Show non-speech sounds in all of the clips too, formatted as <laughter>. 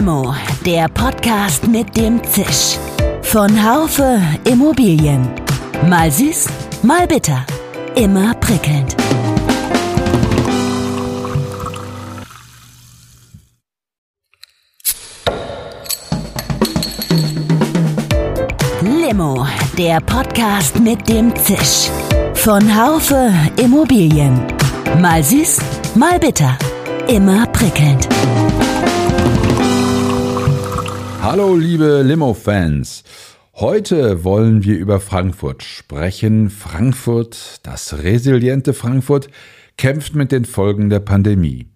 Limo, der Podcast mit dem Zisch. Von Haufe Immobilien. Mal süß, mal bitter. Immer prickelnd. Limo, der Podcast mit dem Zisch. Von Haufe Immobilien. Mal süß, mal bitter. Immer prickelnd. Hallo liebe Limo-Fans. Heute wollen wir über Frankfurt sprechen. Frankfurt, das resiliente Frankfurt, kämpft mit den Folgen der Pandemie.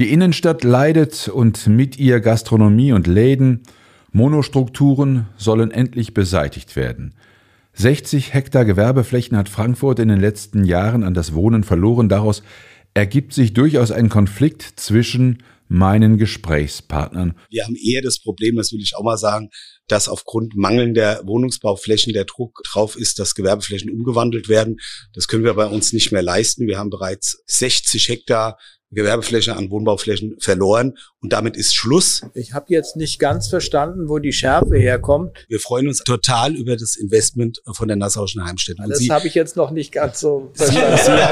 Die Innenstadt leidet und mit ihr Gastronomie und Läden. Monostrukturen sollen endlich beseitigt werden. 60 Hektar Gewerbeflächen hat Frankfurt in den letzten Jahren an das Wohnen verloren. Daraus ergibt sich durchaus ein Konflikt zwischen meinen Gesprächspartnern. Wir haben eher das Problem, das will ich auch mal sagen, dass aufgrund mangelnder Wohnungsbauflächen der Druck drauf ist, dass Gewerbeflächen umgewandelt werden. Das können wir bei uns nicht mehr leisten. Wir haben bereits 60 Hektar Gewerbefläche an Wohnbauflächen verloren und damit ist Schluss. Ich habe jetzt nicht ganz verstanden, wo die Schärfe herkommt. Wir freuen uns total über das Investment von der Nassauischen Heimstätte. Das habe ich jetzt noch nicht ganz so verstanden.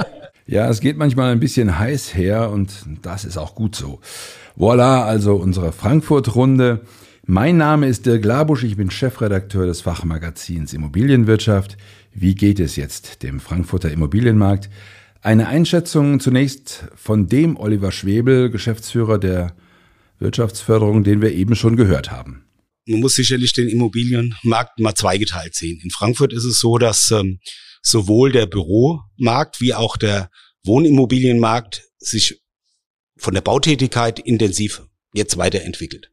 <laughs> Ja, es geht manchmal ein bisschen heiß her und das ist auch gut so. Voilà, also unsere Frankfurt-Runde. Mein Name ist Dirk Labusch, ich bin Chefredakteur des Fachmagazins Immobilienwirtschaft. Wie geht es jetzt dem Frankfurter Immobilienmarkt? Eine Einschätzung zunächst von dem Oliver Schwebel, Geschäftsführer der Wirtschaftsförderung, den wir eben schon gehört haben. Man muss sicherlich den Immobilienmarkt mal zweigeteilt sehen. In Frankfurt ist es so, dass ähm, sowohl der Büromarkt wie auch der Wohnimmobilienmarkt sich von der Bautätigkeit intensiv jetzt weiterentwickelt.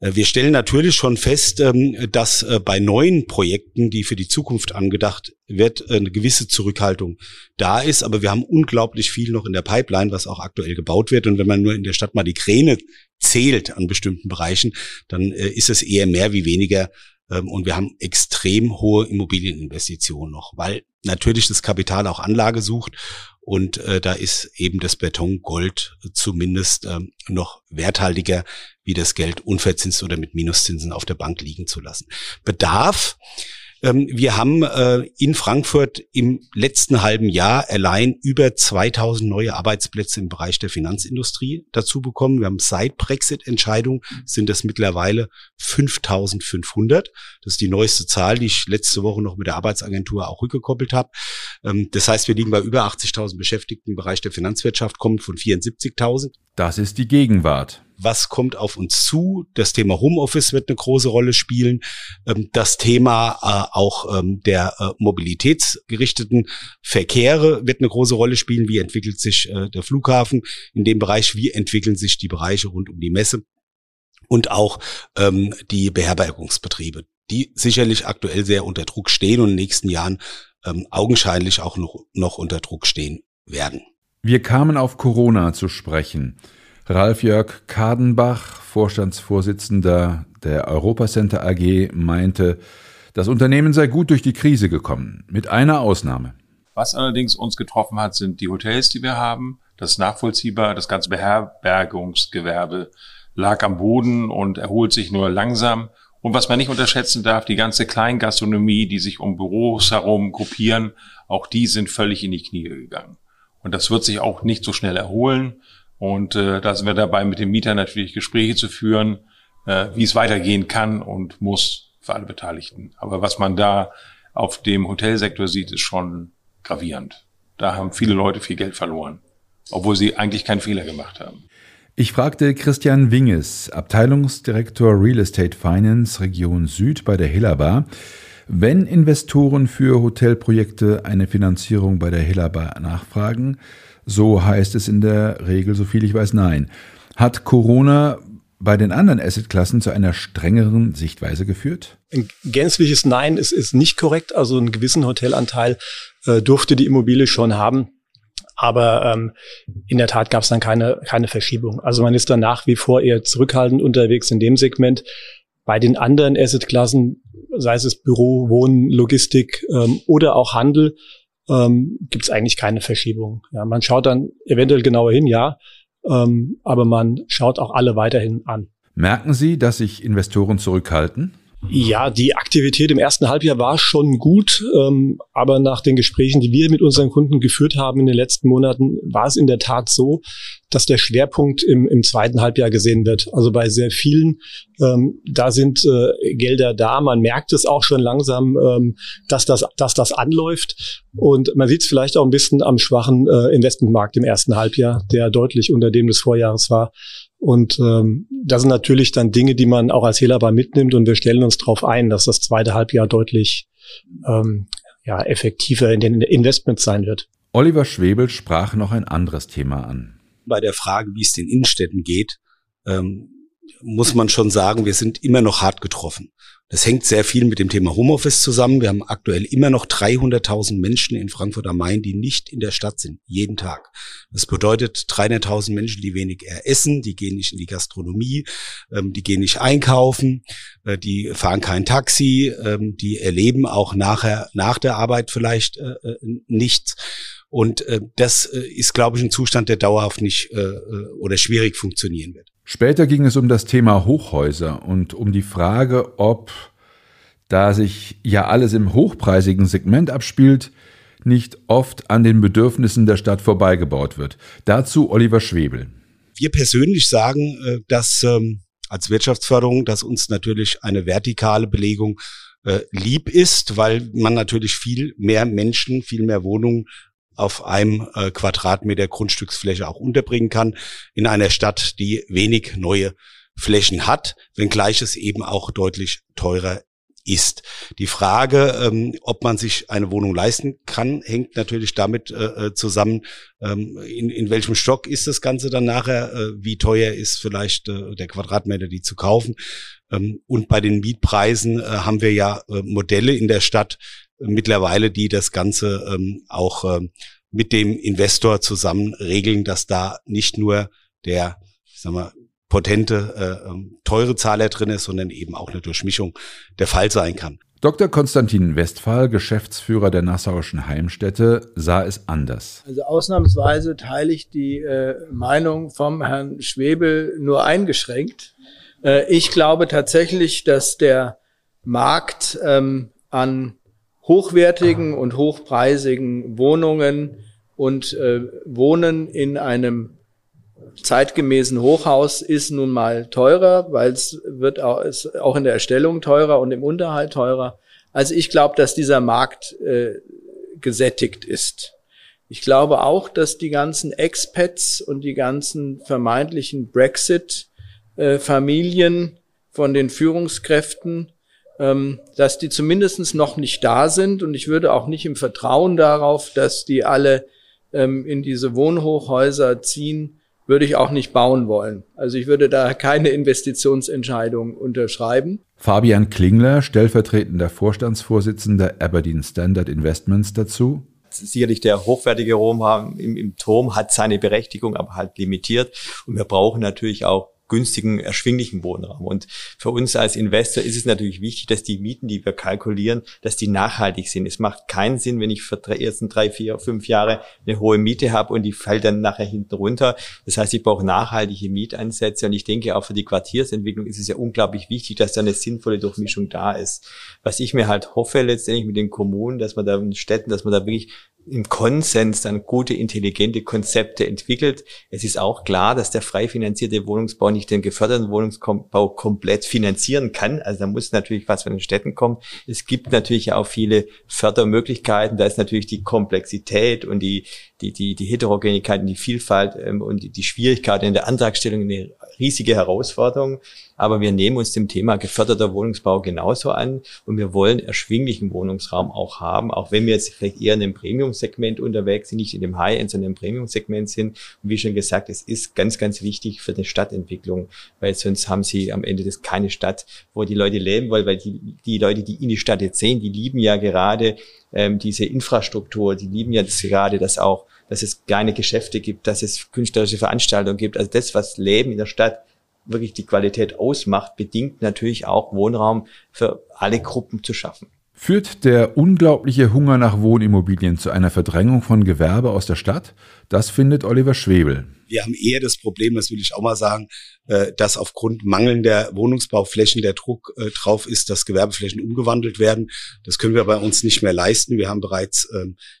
Äh, wir stellen natürlich schon fest, ähm, dass äh, bei neuen Projekten, die für die Zukunft angedacht wird, äh, eine gewisse Zurückhaltung da ist. Aber wir haben unglaublich viel noch in der Pipeline, was auch aktuell gebaut wird. Und wenn man nur in der Stadt mal die Kräne zählt an bestimmten Bereichen, dann ist es eher mehr wie weniger. Ähm, und wir haben extrem hohe Immobilieninvestitionen noch, weil natürlich das Kapital auch Anlage sucht und äh, da ist eben das Beton Gold zumindest ähm, noch werthaltiger, wie das Geld unverzinst oder mit Minuszinsen auf der Bank liegen zu lassen. Bedarf ähm, wir haben äh, in Frankfurt im letzten halben Jahr allein über 2000 neue Arbeitsplätze im Bereich der Finanzindustrie dazu bekommen. Wir haben seit Brexit-Entscheidung sind das mittlerweile 5500. Das ist die neueste Zahl, die ich letzte Woche noch mit der Arbeitsagentur auch rückgekoppelt habe. Ähm, das heißt, wir liegen bei über 80.000 Beschäftigten im Bereich der Finanzwirtschaft, kommen von 74.000. Das ist die Gegenwart was kommt auf uns zu. Das Thema Homeoffice wird eine große Rolle spielen. Ähm, das Thema äh, auch ähm, der äh, mobilitätsgerichteten Verkehre wird eine große Rolle spielen. Wie entwickelt sich äh, der Flughafen in dem Bereich? Wie entwickeln sich die Bereiche rund um die Messe? Und auch ähm, die Beherbergungsbetriebe, die sicherlich aktuell sehr unter Druck stehen und in den nächsten Jahren augenscheinlich auch noch, noch unter Druck stehen werden. Wir kamen auf Corona zu sprechen. Ralf-Jörg Kadenbach, Vorstandsvorsitzender der Europacenter AG, meinte, das Unternehmen sei gut durch die Krise gekommen, mit einer Ausnahme. Was allerdings uns getroffen hat, sind die Hotels, die wir haben. Das ist nachvollziehbar. Das ganze Beherbergungsgewerbe lag am Boden und erholt sich nur langsam. Und was man nicht unterschätzen darf, die ganze Kleingastronomie, die sich um Büros herum gruppieren, auch die sind völlig in die Knie gegangen. Und das wird sich auch nicht so schnell erholen. Und äh, da sind wir dabei, mit dem Mieter natürlich Gespräche zu führen, äh, wie es weitergehen kann und muss für alle Beteiligten. Aber was man da auf dem Hotelsektor sieht, ist schon gravierend. Da haben viele Leute viel Geld verloren, obwohl sie eigentlich keinen Fehler gemacht haben. Ich fragte Christian Winges, Abteilungsdirektor Real Estate Finance Region Süd bei der Hillerbar, wenn Investoren für Hotelprojekte eine Finanzierung bei der Hillerbar nachfragen, so heißt es in der Regel, so viel ich weiß, nein. Hat Corona bei den anderen Assetklassen zu einer strengeren Sichtweise geführt? Ein gänzliches Nein ist, ist nicht korrekt. Also einen gewissen Hotelanteil äh, durfte die Immobilie schon haben. Aber ähm, in der Tat gab es dann keine, keine Verschiebung. Also man ist dann nach wie vor eher zurückhaltend unterwegs in dem Segment. Bei den anderen Assetklassen, sei es Büro, Wohnen, Logistik ähm, oder auch Handel, ähm, gibt es eigentlich keine Verschiebung. Ja, man schaut dann eventuell genauer hin, ja, ähm, aber man schaut auch alle weiterhin an. Merken Sie, dass sich Investoren zurückhalten? Ja, die Aktivität im ersten Halbjahr war schon gut, ähm, aber nach den Gesprächen, die wir mit unseren Kunden geführt haben in den letzten Monaten, war es in der Tat so, dass der Schwerpunkt im, im zweiten Halbjahr gesehen wird. Also bei sehr vielen, ähm, da sind äh, Gelder da. Man merkt es auch schon langsam, ähm, dass, das, dass das anläuft. Und man sieht es vielleicht auch ein bisschen am schwachen äh, Investmentmarkt im ersten Halbjahr, der deutlich unter dem des Vorjahres war. Und ähm, das sind natürlich dann Dinge, die man auch als Hehlerbar mitnimmt und wir stellen uns darauf ein, dass das zweite Halbjahr deutlich ähm, ja, effektiver in den Investments sein wird. Oliver Schwebel sprach noch ein anderes Thema an. Bei der Frage, wie es den Innenstädten geht, ähm, muss man schon sagen, wir sind immer noch hart getroffen. Das hängt sehr viel mit dem Thema Homeoffice zusammen. Wir haben aktuell immer noch 300.000 Menschen in Frankfurt am Main, die nicht in der Stadt sind, jeden Tag. Das bedeutet 300.000 Menschen, die wenig essen, die gehen nicht in die Gastronomie, ähm, die gehen nicht einkaufen, äh, die fahren kein Taxi, ähm, die erleben auch nachher, nach der Arbeit vielleicht äh, äh nichts. Und äh, das äh, ist, glaube ich, ein Zustand, der dauerhaft nicht äh, äh, oder schwierig funktionieren wird. Später ging es um das Thema Hochhäuser und um die Frage, ob, da sich ja alles im hochpreisigen Segment abspielt, nicht oft an den Bedürfnissen der Stadt vorbeigebaut wird. Dazu Oliver Schwebel. Wir persönlich sagen, äh, dass ähm, als Wirtschaftsförderung, dass uns natürlich eine vertikale Belegung äh, lieb ist, weil man natürlich viel mehr Menschen, viel mehr Wohnungen auf einem äh, Quadratmeter Grundstücksfläche auch unterbringen kann in einer Stadt, die wenig neue Flächen hat, wenngleich es eben auch deutlich teurer ist. Die Frage, ähm, ob man sich eine Wohnung leisten kann, hängt natürlich damit äh, äh zusammen, ähm, in, in welchem Stock ist das Ganze dann nachher, äh, wie teuer ist vielleicht äh, der Quadratmeter, die zu kaufen. Ähm, und bei den Mietpreisen äh, haben wir ja äh, Modelle in der Stadt, mittlerweile, die das Ganze ähm, auch ähm, mit dem Investor zusammen regeln, dass da nicht nur der, ich sag mal, potente, äh, ähm, teure Zahler drin ist, sondern eben auch eine Durchmischung der Fall sein kann. Dr. Konstantin Westphal, Geschäftsführer der Nassauischen Heimstätte, sah es anders. Also ausnahmsweise teile ich die äh, Meinung vom Herrn Schwebel nur eingeschränkt. Äh, ich glaube tatsächlich, dass der Markt ähm, an hochwertigen und hochpreisigen Wohnungen und äh, Wohnen in einem zeitgemäßen Hochhaus ist nun mal teurer, weil es wird auch, ist auch in der Erstellung teurer und im Unterhalt teurer. Also ich glaube, dass dieser Markt äh, gesättigt ist. Ich glaube auch, dass die ganzen Expats und die ganzen vermeintlichen Brexit-Familien äh, von den Führungskräften dass die zumindest noch nicht da sind. Und ich würde auch nicht im Vertrauen darauf, dass die alle ähm, in diese Wohnhochhäuser ziehen, würde ich auch nicht bauen wollen. Also ich würde da keine Investitionsentscheidung unterschreiben. Fabian Klingler, stellvertretender Vorstandsvorsitzender Aberdeen Standard Investments dazu sicherlich der hochwertige Raum im, im Turm hat seine Berechtigung, aber halt limitiert. Und wir brauchen natürlich auch günstigen, erschwinglichen Wohnraum. Und für uns als Investor ist es natürlich wichtig, dass die Mieten, die wir kalkulieren, dass die nachhaltig sind. Es macht keinen Sinn, wenn ich für die ersten drei, vier, fünf Jahre eine hohe Miete habe und die fällt dann nachher hinten runter. Das heißt, ich brauche nachhaltige Mietansätze und ich denke auch für die Quartiersentwicklung ist es ja unglaublich wichtig, dass da eine sinnvolle Durchmischung da ist. Was ich mir halt hoffe letztendlich mit den Kommunen, dass man da in Städten, dass man da wirklich im Konsens dann gute, intelligente Konzepte entwickelt. Es ist auch klar, dass der frei finanzierte Wohnungsbau nicht den geförderten Wohnungsbau komplett finanzieren kann. Also da muss natürlich was von den Städten kommen. Es gibt natürlich auch viele Fördermöglichkeiten. Da ist natürlich die Komplexität und die, die, die, die Heterogenität und die Vielfalt ähm, und die, die Schwierigkeit in der Antragstellung eine riesige Herausforderung. Aber wir nehmen uns dem Thema geförderter Wohnungsbau genauso an und wir wollen erschwinglichen Wohnungsraum auch haben, auch wenn wir jetzt vielleicht eher in einem Premium-Segment unterwegs sind, nicht in dem High-End, sondern im Premium-Segment sind. Und wie schon gesagt, es ist ganz, ganz wichtig für die Stadtentwicklung, weil sonst haben sie am Ende das keine Stadt, wo die Leute leben wollen, weil die, die Leute, die in die Stadt jetzt sehen, die lieben ja gerade ähm, diese Infrastruktur, die lieben ja das gerade, dass auch dass es kleine Geschäfte gibt, dass es künstlerische Veranstaltungen gibt. Also das, was Leben in der Stadt wirklich die Qualität ausmacht, bedingt natürlich auch Wohnraum für alle Gruppen zu schaffen. Führt der unglaubliche Hunger nach Wohnimmobilien zu einer Verdrängung von Gewerbe aus der Stadt? Das findet Oliver Schwebel. Wir haben eher das Problem, das will ich auch mal sagen, äh, dass aufgrund mangelnder Wohnungsbauflächen der Druck äh, drauf ist, dass Gewerbeflächen umgewandelt werden. Das können wir bei uns nicht mehr leisten. Wir haben bereits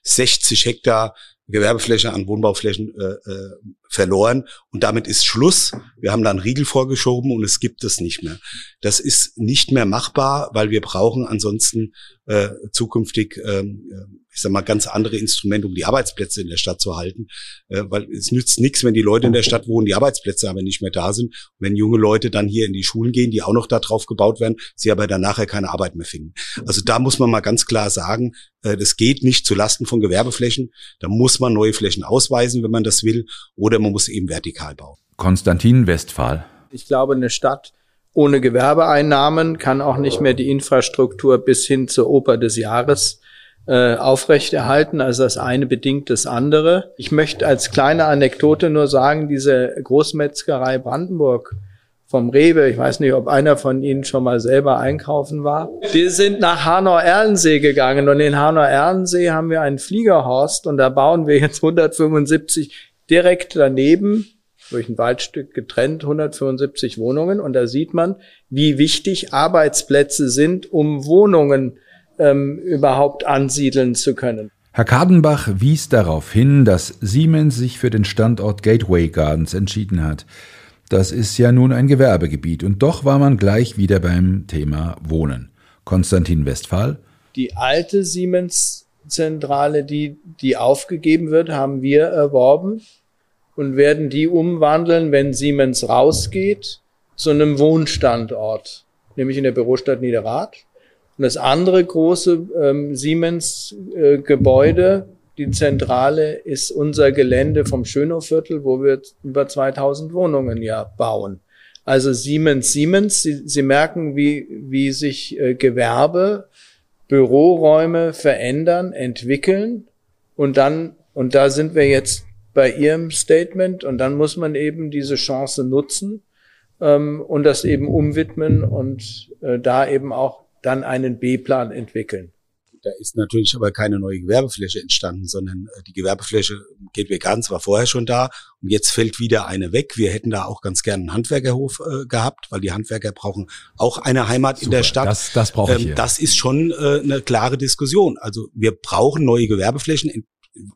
60 ähm, Hektar Gewerbefläche an Wohnbauflächen äh, äh, verloren und damit ist Schluss. Wir haben dann Riegel vorgeschoben und es gibt es nicht mehr. Das ist nicht mehr machbar, weil wir brauchen ansonsten äh, zukünftig ähm, ich sag mal, ganz andere Instrumente, um die Arbeitsplätze in der Stadt zu halten. Äh, weil es nützt nichts, wenn die Leute in der Stadt wohnen, die Arbeitsplätze aber nicht mehr da sind. Und wenn junge Leute dann hier in die Schulen gehen, die auch noch da drauf gebaut werden, sie aber dann nachher keine Arbeit mehr finden. Also da muss man mal ganz klar sagen, äh, das geht nicht zu Lasten von Gewerbeflächen. Da muss man neue Flächen ausweisen, wenn man das will, oder man muss eben vertikal bauen. Konstantin Westphal. Ich glaube, eine Stadt ohne Gewerbeeinnahmen kann auch nicht mehr die Infrastruktur bis hin zur Oper des Jahres äh, aufrechterhalten. Also das eine bedingt das andere. Ich möchte als kleine Anekdote nur sagen, diese Großmetzgerei Brandenburg vom Rewe, ich weiß nicht, ob einer von Ihnen schon mal selber einkaufen war. Die sind nach Hanau-Erlensee gegangen und in Hanau-Erlensee haben wir einen Fliegerhorst und da bauen wir jetzt 175 direkt daneben durch ein Waldstück getrennt 175 Wohnungen und da sieht man, wie wichtig Arbeitsplätze sind, um Wohnungen ähm, überhaupt ansiedeln zu können. Herr Kadenbach wies darauf hin, dass Siemens sich für den Standort Gateway Gardens entschieden hat. Das ist ja nun ein Gewerbegebiet und doch war man gleich wieder beim Thema Wohnen. Konstantin Westphal. Die alte Siemens-Zentrale, die, die aufgegeben wird, haben wir erworben und werden die umwandeln, wenn Siemens rausgeht, zu einem Wohnstandort, nämlich in der Bürostadt Niederrad. Und das andere große ähm, Siemens-Gebäude, äh, die Zentrale, ist unser Gelände vom Schönhofviertel, wo wir über 2000 Wohnungen ja bauen. Also Siemens, Siemens, Sie, Sie merken, wie, wie sich äh, Gewerbe, Büroräume verändern, entwickeln. Und dann, und da sind wir jetzt bei Ihrem Statement, und dann muss man eben diese Chance nutzen ähm, und das eben umwidmen und äh, da eben auch dann einen B-Plan entwickeln. Da ist natürlich aber keine neue Gewerbefläche entstanden, sondern äh, die Gewerbefläche Gateway Gardens war vorher schon da und jetzt fällt wieder eine weg. Wir hätten da auch ganz gerne einen Handwerkerhof äh, gehabt, weil die Handwerker brauchen auch eine Heimat Super, in der Stadt. Das, das brauche ich. Ähm, das ist schon äh, eine klare Diskussion. Also wir brauchen neue Gewerbeflächen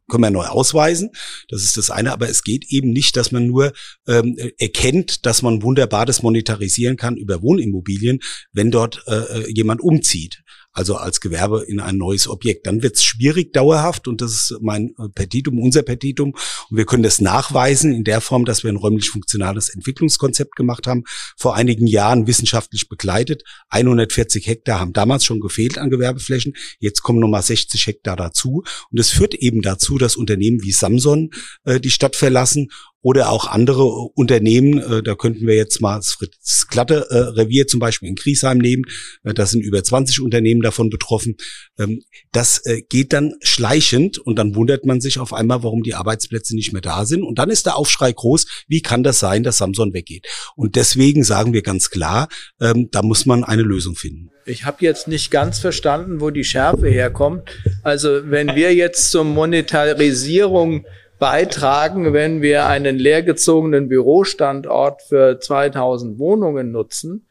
können wir neu ausweisen. Das ist das eine. Aber es geht eben nicht, dass man nur ähm, erkennt, dass man wunderbar das monetarisieren kann über Wohnimmobilien, wenn dort äh, äh jemand umzieht also als Gewerbe in ein neues Objekt. Dann wird es schwierig dauerhaft und das ist mein äh, Petitum, unser Petitum. Und wir können das nachweisen in der Form, dass wir ein räumlich funktionales Entwicklungskonzept gemacht haben, vor einigen Jahren wissenschaftlich begleitet. 140 Hektar haben damals schon gefehlt an Gewerbeflächen. Jetzt kommen nochmal 60 Hektar dazu. Und es führt eben dazu, dass Unternehmen wie Samson äh, die Stadt verlassen oder auch andere Unternehmen. Äh, da könnten wir jetzt mal das Fritz Glatte äh, Revier zum Beispiel in Griesheim nehmen. Äh, da sind über 20 Unternehmen davon betroffen. Ähm, das geht dann schleichend und dann wundert man sich auf einmal, warum die Arbeitsplätze nicht mehr da sind. Und dann ist der Aufschrei groß, wie kann das sein, dass Samson weggeht? Und deswegen sagen wir ganz klar, ähm, da muss man eine Lösung finden. Ich habe jetzt nicht ganz verstanden, wo die Schärfe herkommt. Also wenn wir jetzt zur Monetarisierung beitragen, wenn wir einen leergezogenen Bürostandort für 2000 Wohnungen nutzen,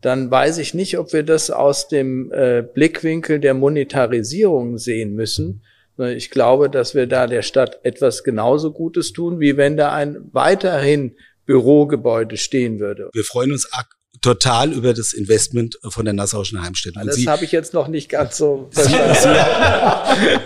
dann weiß ich nicht, ob wir das aus dem äh, Blickwinkel der Monetarisierung sehen müssen. Ich glaube, dass wir da der Stadt etwas genauso Gutes tun, wie wenn da ein weiterhin Bürogebäude stehen würde. Wir freuen uns total über das Investment von der Nassauischen Heimstätte. Und das habe ich jetzt noch nicht ganz so <laughs> verstanden.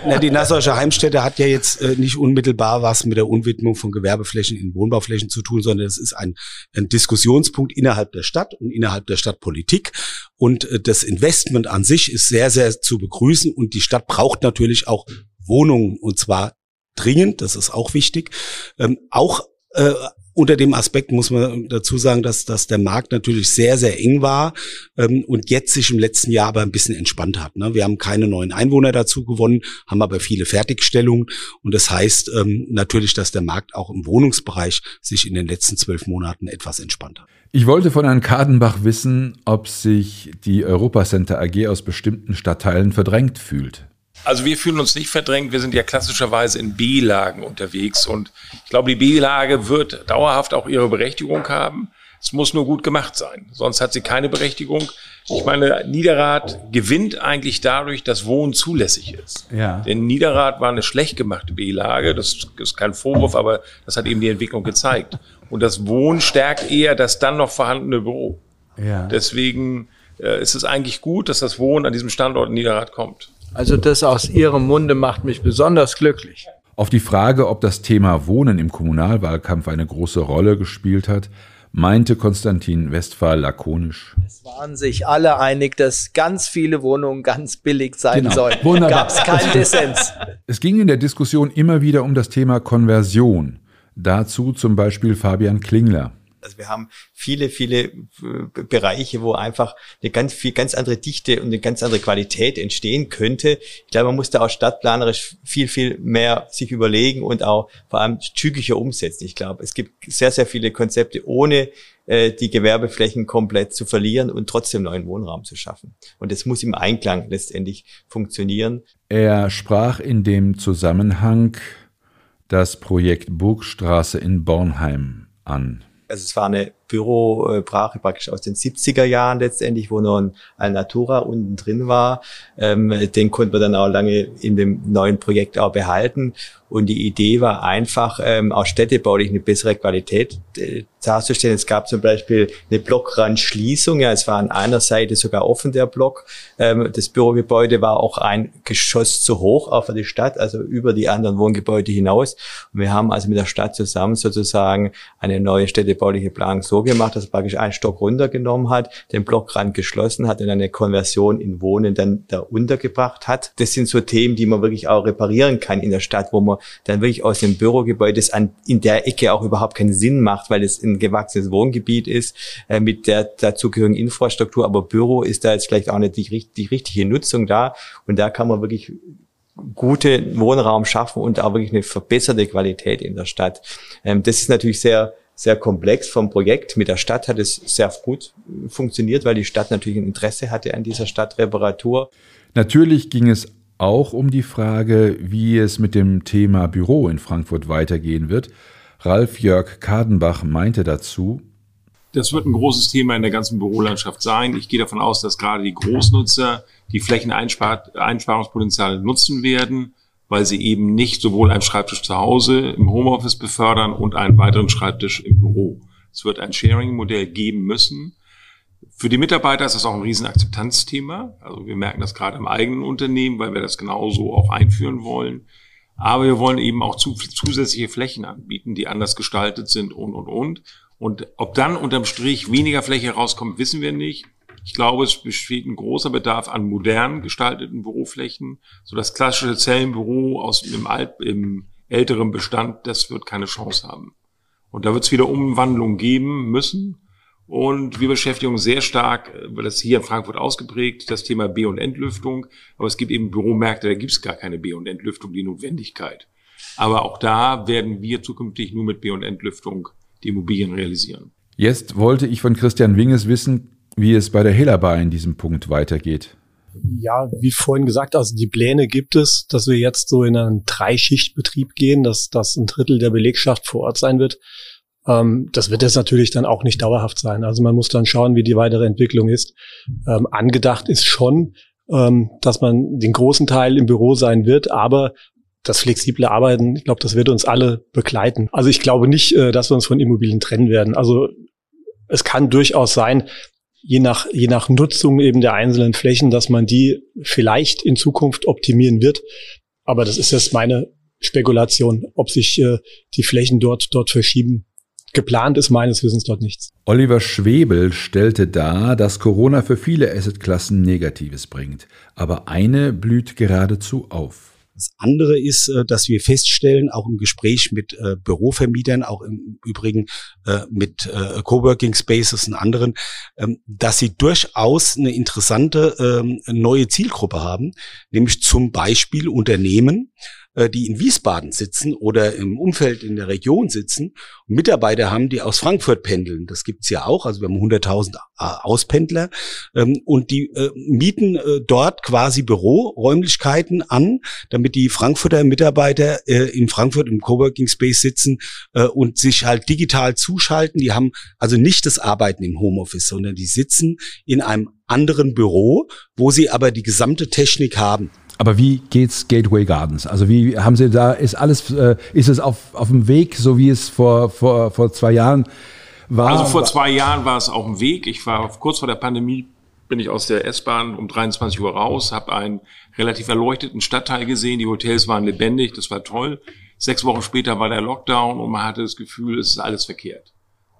Na, die Nassauische Heimstätte hat ja jetzt äh, nicht unmittelbar was mit der Unwidmung von Gewerbeflächen in Wohnbauflächen zu tun, sondern es ist ein, ein Diskussionspunkt innerhalb der Stadt und innerhalb der Stadtpolitik. Und äh, das Investment an sich ist sehr, sehr zu begrüßen. Und die Stadt braucht natürlich auch Wohnungen und zwar dringend, das ist auch wichtig. Ähm, auch äh, unter dem Aspekt muss man dazu sagen, dass, dass der Markt natürlich sehr, sehr eng war ähm, und jetzt sich im letzten Jahr aber ein bisschen entspannt hat. Ne? Wir haben keine neuen Einwohner dazu gewonnen, haben aber viele Fertigstellungen und das heißt ähm, natürlich, dass der Markt auch im Wohnungsbereich sich in den letzten zwölf Monaten etwas entspannt hat. Ich wollte von Herrn Kadenbach wissen, ob sich die Europacenter AG aus bestimmten Stadtteilen verdrängt fühlt. Also wir fühlen uns nicht verdrängt, wir sind ja klassischerweise in B-Lagen unterwegs und ich glaube, die B-Lage wird dauerhaft auch ihre Berechtigung haben. Es muss nur gut gemacht sein, sonst hat sie keine Berechtigung. Ich meine, Niederrad gewinnt eigentlich dadurch, dass Wohnen zulässig ist. Ja. Denn Niederrad war eine schlecht gemachte B-Lage, das ist kein Vorwurf, aber das hat eben die Entwicklung gezeigt. Und das Wohnen stärkt eher das dann noch vorhandene Büro. Ja. Deswegen äh, ist es eigentlich gut, dass das Wohnen an diesem Standort in Niederrad kommt. Also das aus Ihrem Munde macht mich besonders glücklich. Auf die Frage, ob das Thema Wohnen im Kommunalwahlkampf eine große Rolle gespielt hat, meinte Konstantin Westphal lakonisch. Es waren sich alle einig, dass ganz viele Wohnungen ganz billig sein genau. sollen. Gab es keinen Dissens. Es ging in der Diskussion immer wieder um das Thema Konversion. Dazu zum Beispiel Fabian Klingler. Also wir haben viele, viele äh, Bereiche, wo einfach eine ganz viel, ganz andere Dichte und eine ganz andere Qualität entstehen könnte. Ich glaube, man muss da auch stadtplanerisch viel, viel mehr sich überlegen und auch vor allem zügiger umsetzen. Ich glaube, es gibt sehr, sehr viele Konzepte, ohne äh, die Gewerbeflächen komplett zu verlieren und trotzdem neuen Wohnraum zu schaffen. Und das muss im Einklang letztendlich funktionieren. Er sprach in dem Zusammenhang das Projekt Burgstraße in Bornheim an. Also es war eine Bürobrache praktisch aus den 70er Jahren letztendlich, wo noch ein Alnatura unten drin war. Ähm, den konnten wir dann auch lange in dem neuen Projekt auch behalten. Und die Idee war einfach, ähm, auch städtebaulich eine bessere Qualität äh, darzustellen. Es gab zum Beispiel eine Blockrandschließung. Ja, es war an einer Seite sogar offen, der Block. Ähm, das Bürogebäude war auch ein Geschoss zu hoch, auch für die Stadt, also über die anderen Wohngebäude hinaus. Und wir haben also mit der Stadt zusammen sozusagen eine neue städtebauliche Planung so gemacht, dass er praktisch einen Stock runtergenommen hat, den Blockrand geschlossen hat und eine Konversion in Wohnen dann da untergebracht hat. Das sind so Themen, die man wirklich auch reparieren kann in der Stadt, wo man dann wirklich aus dem Bürogebäude, das an, in der Ecke auch überhaupt keinen Sinn macht, weil es ein gewachsenes Wohngebiet ist, äh, mit der dazugehörigen Infrastruktur, aber Büro ist da jetzt vielleicht auch nicht die, die richtige Nutzung da und da kann man wirklich gute Wohnraum schaffen und auch wirklich eine verbesserte Qualität in der Stadt. Ähm, das ist natürlich sehr sehr komplex vom Projekt. Mit der Stadt hat es sehr gut funktioniert, weil die Stadt natürlich ein Interesse hatte an dieser Stadtreparatur. Natürlich ging es auch um die Frage, wie es mit dem Thema Büro in Frankfurt weitergehen wird. Ralf Jörg Kadenbach meinte dazu, das wird ein großes Thema in der ganzen Bürolandschaft sein. Ich gehe davon aus, dass gerade die Großnutzer die Flächeneinsparungspotenziale nutzen werden weil sie eben nicht sowohl einen Schreibtisch zu Hause im Homeoffice befördern und einen weiteren Schreibtisch im Büro. Es wird ein Sharing-Modell geben müssen. Für die Mitarbeiter ist das auch ein Riesenakzeptanzthema. Also wir merken das gerade im eigenen Unternehmen, weil wir das genauso auch einführen wollen. Aber wir wollen eben auch zusätzliche Flächen anbieten, die anders gestaltet sind und, und, und. Und ob dann unterm Strich weniger Fläche rauskommt, wissen wir nicht. Ich glaube, es besteht ein großer Bedarf an modern gestalteten Büroflächen. So das klassische Zellenbüro aus dem, Alt, im älteren Bestand, das wird keine Chance haben. Und da wird es wieder Umwandlungen geben müssen. Und wir beschäftigen uns sehr stark, weil das hier in Frankfurt ausgeprägt, das Thema B- und Entlüftung. Aber es gibt eben Büromärkte, da gibt es gar keine B- und Entlüftung, die Notwendigkeit. Aber auch da werden wir zukünftig nur mit B- und Entlüftung die Immobilien realisieren. Jetzt wollte ich von Christian Winges wissen, wie es bei der Helaba in diesem Punkt weitergeht. Ja, wie vorhin gesagt, also die Pläne gibt es, dass wir jetzt so in einen Dreischichtbetrieb gehen, dass, dass ein Drittel der Belegschaft vor Ort sein wird. Ähm, das wird jetzt natürlich dann auch nicht dauerhaft sein. Also man muss dann schauen, wie die weitere Entwicklung ist. Ähm, angedacht ist schon, ähm, dass man den großen Teil im Büro sein wird, aber das flexible Arbeiten, ich glaube, das wird uns alle begleiten. Also ich glaube nicht, äh, dass wir uns von Immobilien trennen werden. Also es kann durchaus sein, je nach, je nach Nutzung eben der einzelnen Flächen, dass man die vielleicht in Zukunft optimieren wird. Aber das ist jetzt meine Spekulation, ob sich äh, die Flächen dort, dort verschieben. Geplant ist meines Wissens dort nichts. Oliver Schwebel stellte dar, dass Corona für viele Assetklassen Negatives bringt. Aber eine blüht geradezu auf. Das andere ist, äh, dass wir feststellen, auch im Gespräch mit äh, Bürovermietern, auch im Übrigen äh, mit Coworking Spaces und anderen, ähm, dass sie durchaus eine interessante ähm, neue Zielgruppe haben, nämlich zum Beispiel Unternehmen, äh, die in Wiesbaden sitzen oder im Umfeld in der Region sitzen und Mitarbeiter haben, die aus Frankfurt pendeln. Das gibt's ja auch. Also wir haben 100.000 äh, Auspendler ähm, und die äh, mieten äh, dort quasi Büroräumlichkeiten an, damit die Frankfurter Mitarbeiter äh, in Frankfurt im Coworking Space sitzen äh, und sich halt digital zuschalten. Die haben also nicht das Arbeiten im Homeoffice, sondern die sitzen in einem anderen Büro, wo sie aber die gesamte Technik haben. Aber wie geht's Gateway Gardens? Also wie haben Sie da, ist alles, äh, ist es auf, auf dem Weg, so wie es vor, vor, vor zwei Jahren war? Also vor zwei Jahren war es auf dem Weg. Ich war kurz vor der Pandemie, bin ich aus der S-Bahn um 23 Uhr raus, habe einen relativ erleuchteten Stadtteil gesehen. Die Hotels waren lebendig, das war toll. Sechs Wochen später war der Lockdown und man hatte das Gefühl, es ist alles verkehrt.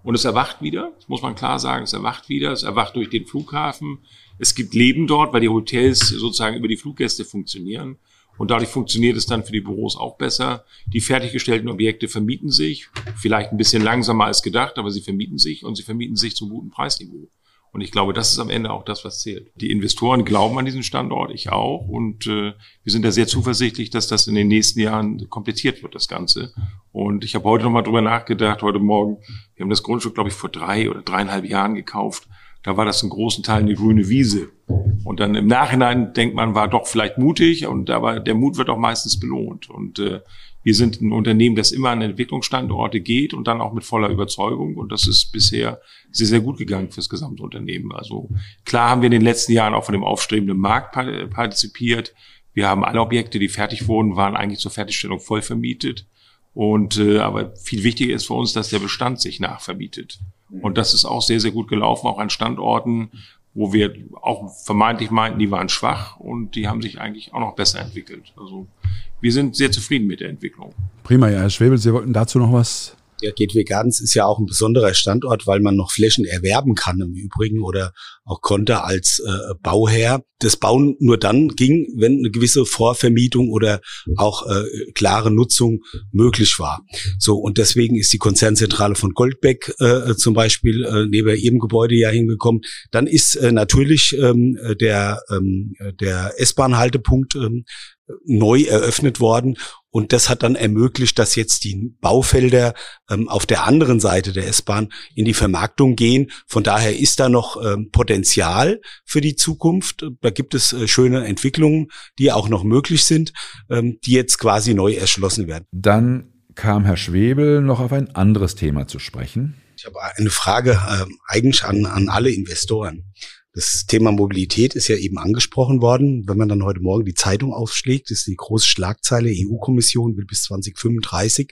Und es erwacht wieder, das muss man klar sagen, es erwacht wieder, es erwacht durch den Flughafen. Es gibt Leben dort, weil die Hotels sozusagen über die Fluggäste funktionieren. Und dadurch funktioniert es dann für die Büros auch besser. Die fertiggestellten Objekte vermieten sich, vielleicht ein bisschen langsamer als gedacht, aber sie vermieten sich und sie vermieten sich zum guten Preisniveau. Und ich glaube, das ist am Ende auch das, was zählt. Die Investoren glauben an diesen Standort, ich auch. Und äh, wir sind da sehr zuversichtlich, dass das in den nächsten Jahren komplettiert wird, das Ganze. Und ich habe heute nochmal drüber nachgedacht, heute Morgen. Wir haben das Grundstück, glaube ich, vor drei oder dreieinhalb Jahren gekauft. Da war das in großen Teilen eine grüne Wiese. Und dann im Nachhinein denkt man, war doch vielleicht mutig. Und aber der Mut wird auch meistens belohnt. Und äh, wir sind ein Unternehmen, das immer an Entwicklungsstandorte geht und dann auch mit voller Überzeugung. Und das ist bisher sehr, sehr gut gegangen fürs gesamte Unternehmen. Also klar haben wir in den letzten Jahren auch von dem aufstrebenden Markt partizipiert. Wir haben alle Objekte, die fertig wurden, waren eigentlich zur Fertigstellung voll vermietet. Und äh, aber viel wichtiger ist für uns, dass der Bestand sich nachvermietet. Und das ist auch sehr, sehr gut gelaufen, auch an Standorten, wo wir auch vermeintlich meinten, die waren schwach und die haben sich eigentlich auch noch besser entwickelt. Also wir sind sehr zufrieden mit der Entwicklung. Prima, ja, Herr Schwebel, Sie wollten dazu noch was der Gateway Gardens ist ja auch ein besonderer Standort, weil man noch Flächen erwerben kann im Übrigen oder auch konnte als äh, Bauherr. Das Bauen nur dann ging, wenn eine gewisse Vorvermietung oder auch äh, klare Nutzung möglich war. So und deswegen ist die Konzernzentrale von Goldbeck äh, zum Beispiel äh, neben ihrem Gebäude ja hingekommen. Dann ist äh, natürlich ähm, der ähm, der S-Bahn-Haltepunkt ähm, neu eröffnet worden und das hat dann ermöglicht, dass jetzt die Baufelder ähm, auf der anderen Seite der S-Bahn in die Vermarktung gehen. Von daher ist da noch ähm, Potenzial für die Zukunft. Da gibt es äh, schöne Entwicklungen, die auch noch möglich sind, ähm, die jetzt quasi neu erschlossen werden. Dann kam Herr Schwebel noch auf ein anderes Thema zu sprechen. Ich habe eine Frage äh, eigentlich an, an alle Investoren. Das Thema Mobilität ist ja eben angesprochen worden. Wenn man dann heute Morgen die Zeitung aufschlägt, ist die große Schlagzeile, EU-Kommission will bis 2035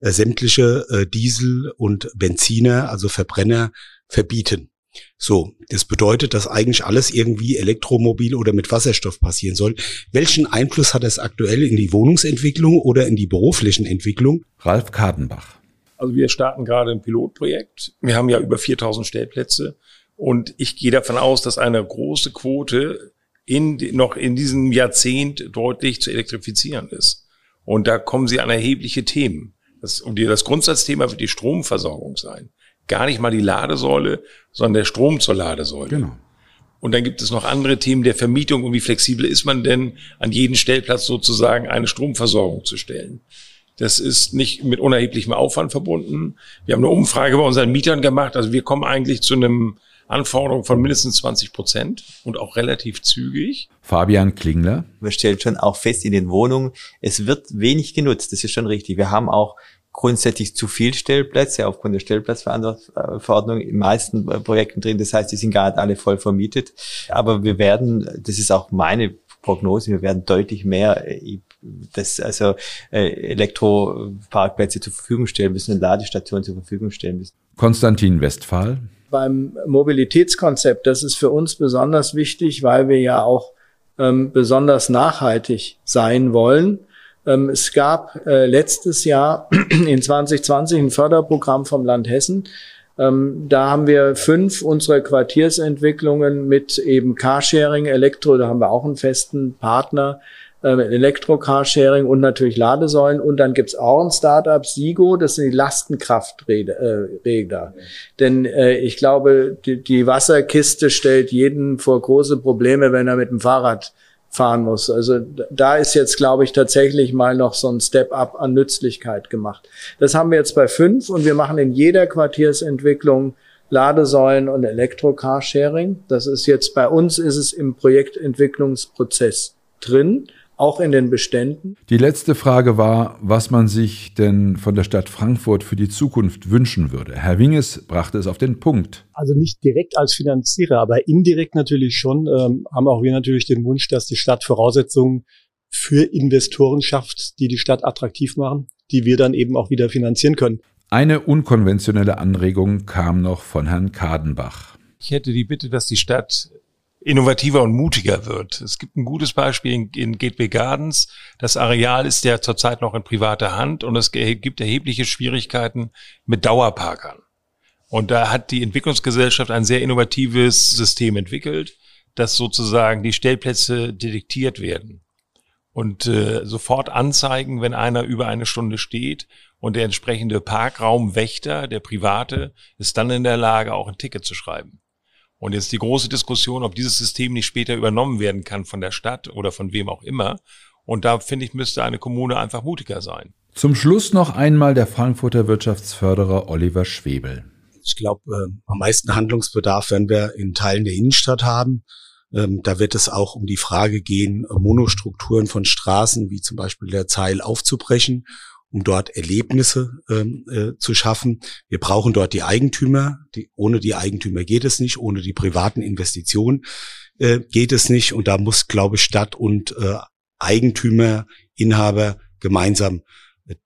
äh, sämtliche äh, Diesel und Benziner, also Verbrenner, verbieten. So, das bedeutet, dass eigentlich alles irgendwie elektromobil oder mit Wasserstoff passieren soll. Welchen Einfluss hat das aktuell in die Wohnungsentwicklung oder in die beruflichen Entwicklung? Ralf Kartenbach. Also wir starten gerade ein Pilotprojekt. Wir haben ja über 4000 Stellplätze und ich gehe davon aus, dass eine große Quote in, noch in diesem Jahrzehnt deutlich zu elektrifizieren ist. Und da kommen sie an erhebliche Themen. Das, und das Grundsatzthema wird die Stromversorgung sein. Gar nicht mal die Ladesäule, sondern der Strom zur Ladesäule. Genau. Und dann gibt es noch andere Themen der Vermietung und wie flexibel ist man denn, an jeden Stellplatz sozusagen eine Stromversorgung zu stellen. Das ist nicht mit unerheblichem Aufwand verbunden. Wir haben eine Umfrage bei unseren Mietern gemacht. Also wir kommen eigentlich zu einem Anforderung von mindestens 20 Prozent und auch relativ zügig. Fabian Klingler. Wir stellen schon auch fest in den Wohnungen, es wird wenig genutzt. Das ist schon richtig. Wir haben auch grundsätzlich zu viel Stellplätze aufgrund der Stellplatzverordnung in meisten Projekten drin. Das heißt, die sind gar nicht alle voll vermietet. Aber wir werden, das ist auch meine Prognose, wir werden deutlich mehr äh, das, also äh, Elektroparkplätze zur Verfügung stellen müssen und Ladestationen zur Verfügung stellen müssen. Konstantin Westphal beim Mobilitätskonzept, das ist für uns besonders wichtig, weil wir ja auch ähm, besonders nachhaltig sein wollen. Ähm, es gab äh, letztes Jahr <clears throat> in 2020 ein Förderprogramm vom Land Hessen. Ähm, da haben wir fünf unserer Quartiersentwicklungen mit eben Carsharing, Elektro, da haben wir auch einen festen Partner, äh, Elektro-Carsharing und natürlich Ladesäulen. Und dann gibt's auch ein Startup, Sigo, das sind die Lastenkraftregler. Äh, Denn äh, ich glaube, die, die Wasserkiste stellt jeden vor große Probleme, wenn er mit dem Fahrrad fahren muss. Also da ist jetzt, glaube ich, tatsächlich mal noch so ein Step-up an Nützlichkeit gemacht. Das haben wir jetzt bei fünf und wir machen in jeder Quartiersentwicklung Ladesäulen und Elektro-Carsharing. Das ist jetzt bei uns ist es im Projektentwicklungsprozess drin auch in den Beständen. Die letzte Frage war, was man sich denn von der Stadt Frankfurt für die Zukunft wünschen würde. Herr Winges brachte es auf den Punkt. Also nicht direkt als Finanzierer, aber indirekt natürlich schon, ähm, haben auch wir natürlich den Wunsch, dass die Stadt Voraussetzungen für Investoren schafft, die die Stadt attraktiv machen, die wir dann eben auch wieder finanzieren können. Eine unkonventionelle Anregung kam noch von Herrn Kadenbach. Ich hätte die Bitte, dass die Stadt innovativer und mutiger wird. Es gibt ein gutes Beispiel in, in Gateway Gardens. Das Areal ist ja zurzeit noch in privater Hand und es gibt erhebliche Schwierigkeiten mit Dauerparkern. Und da hat die Entwicklungsgesellschaft ein sehr innovatives System entwickelt, dass sozusagen die Stellplätze detektiert werden und äh, sofort anzeigen, wenn einer über eine Stunde steht und der entsprechende Parkraumwächter, der private, ist dann in der Lage, auch ein Ticket zu schreiben. Und jetzt die große Diskussion, ob dieses System nicht später übernommen werden kann von der Stadt oder von wem auch immer. Und da finde ich, müsste eine Kommune einfach mutiger sein. Zum Schluss noch einmal der Frankfurter Wirtschaftsförderer Oliver Schwebel. Ich glaube, äh, am meisten Handlungsbedarf werden wir in Teilen der Innenstadt haben. Ähm, da wird es auch um die Frage gehen, Monostrukturen von Straßen wie zum Beispiel der Zeil aufzubrechen um dort Erlebnisse ähm, äh, zu schaffen. Wir brauchen dort die Eigentümer. Die, ohne die Eigentümer geht es nicht. Ohne die privaten Investitionen äh, geht es nicht. Und da muss, glaube ich, Stadt und äh, Eigentümer, Inhaber gemeinsam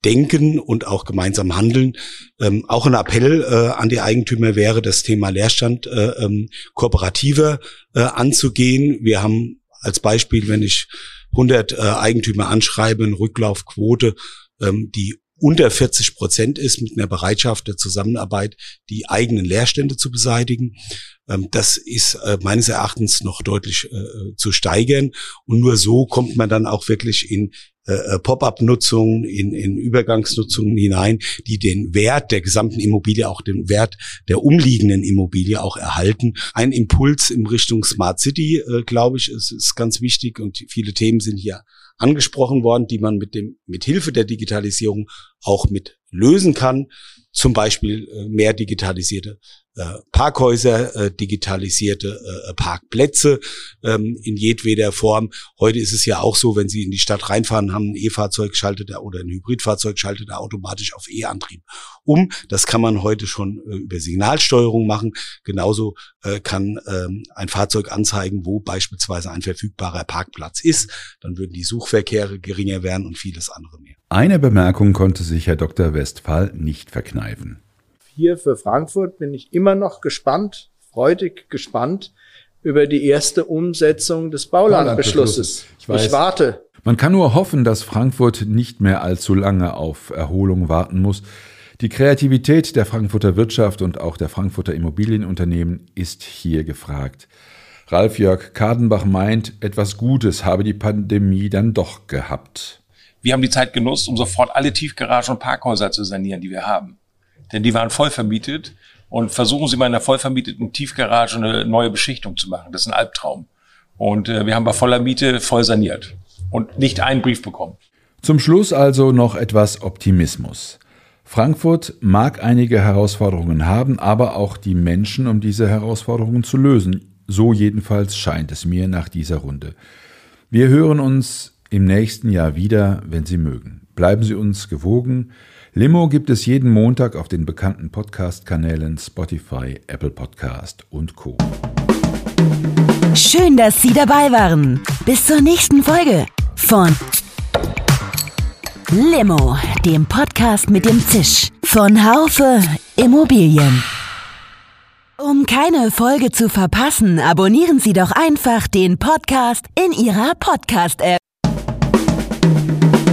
denken und auch gemeinsam handeln. Ähm, auch ein Appell äh, an die Eigentümer wäre, das Thema Leerstand äh, ähm, kooperativer äh, anzugehen. Wir haben als Beispiel, wenn ich 100 äh, Eigentümer anschreibe, eine Rücklaufquote die unter 40 Prozent ist mit einer Bereitschaft der Zusammenarbeit, die eigenen Leerstände zu beseitigen. Ähm, das ist äh, meines Erachtens noch deutlich äh, zu steigern. Und nur so kommt man dann auch wirklich in äh, Pop-up-Nutzungen, in, in Übergangsnutzungen hinein, die den Wert der gesamten Immobilie, auch den Wert der umliegenden Immobilie auch erhalten. Ein Impuls in Richtung Smart City, glaube ich, ist, ist ganz wichtig und viele Themen sind hier angesprochen worden, die man mit dem, mit Hilfe der Digitalisierung auch mit lösen kann. Zum Beispiel äh, mehr digitalisierte äh, Parkhäuser, äh, digitalisierte äh, Parkplätze ähm, in jedweder Form. Heute ist es ja auch so, wenn Sie in die Stadt reinfahren, haben ein E-Fahrzeug schaltet er oder ein Hybridfahrzeug schaltet er automatisch auf E-Antrieb um. Das kann man heute schon äh, über Signalsteuerung machen. Genauso äh, kann ähm, ein Fahrzeug anzeigen, wo beispielsweise ein verfügbarer Parkplatz ist. Dann würden die Suchverkehre geringer werden und vieles andere mehr. Eine Bemerkung konnte sich Herr Dr. Westphal nicht verkneifen hier für Frankfurt bin ich immer noch gespannt, freudig gespannt über die erste Umsetzung des Baulandbeschlusses. Ich, ich warte. Man kann nur hoffen, dass Frankfurt nicht mehr allzu lange auf Erholung warten muss. Die Kreativität der Frankfurter Wirtschaft und auch der Frankfurter Immobilienunternehmen ist hier gefragt. Ralf-Jörg Kadenbach meint, etwas Gutes habe die Pandemie dann doch gehabt. Wir haben die Zeit genutzt, um sofort alle Tiefgaragen und Parkhäuser zu sanieren, die wir haben denn die waren voll vermietet und versuchen Sie mal in einer voll vermieteten Tiefgarage eine neue Beschichtung zu machen. Das ist ein Albtraum. Und äh, wir haben bei voller Miete voll saniert und nicht einen Brief bekommen. Zum Schluss also noch etwas Optimismus. Frankfurt mag einige Herausforderungen haben, aber auch die Menschen, um diese Herausforderungen zu lösen. So jedenfalls scheint es mir nach dieser Runde. Wir hören uns im nächsten Jahr wieder, wenn Sie mögen. Bleiben Sie uns gewogen. Limo gibt es jeden Montag auf den bekannten Podcast-Kanälen Spotify, Apple Podcast und Co. Schön, dass Sie dabei waren. Bis zur nächsten Folge von Limo, dem Podcast mit dem Zisch von Haufe Immobilien. Um keine Folge zu verpassen, abonnieren Sie doch einfach den Podcast in Ihrer Podcast-App.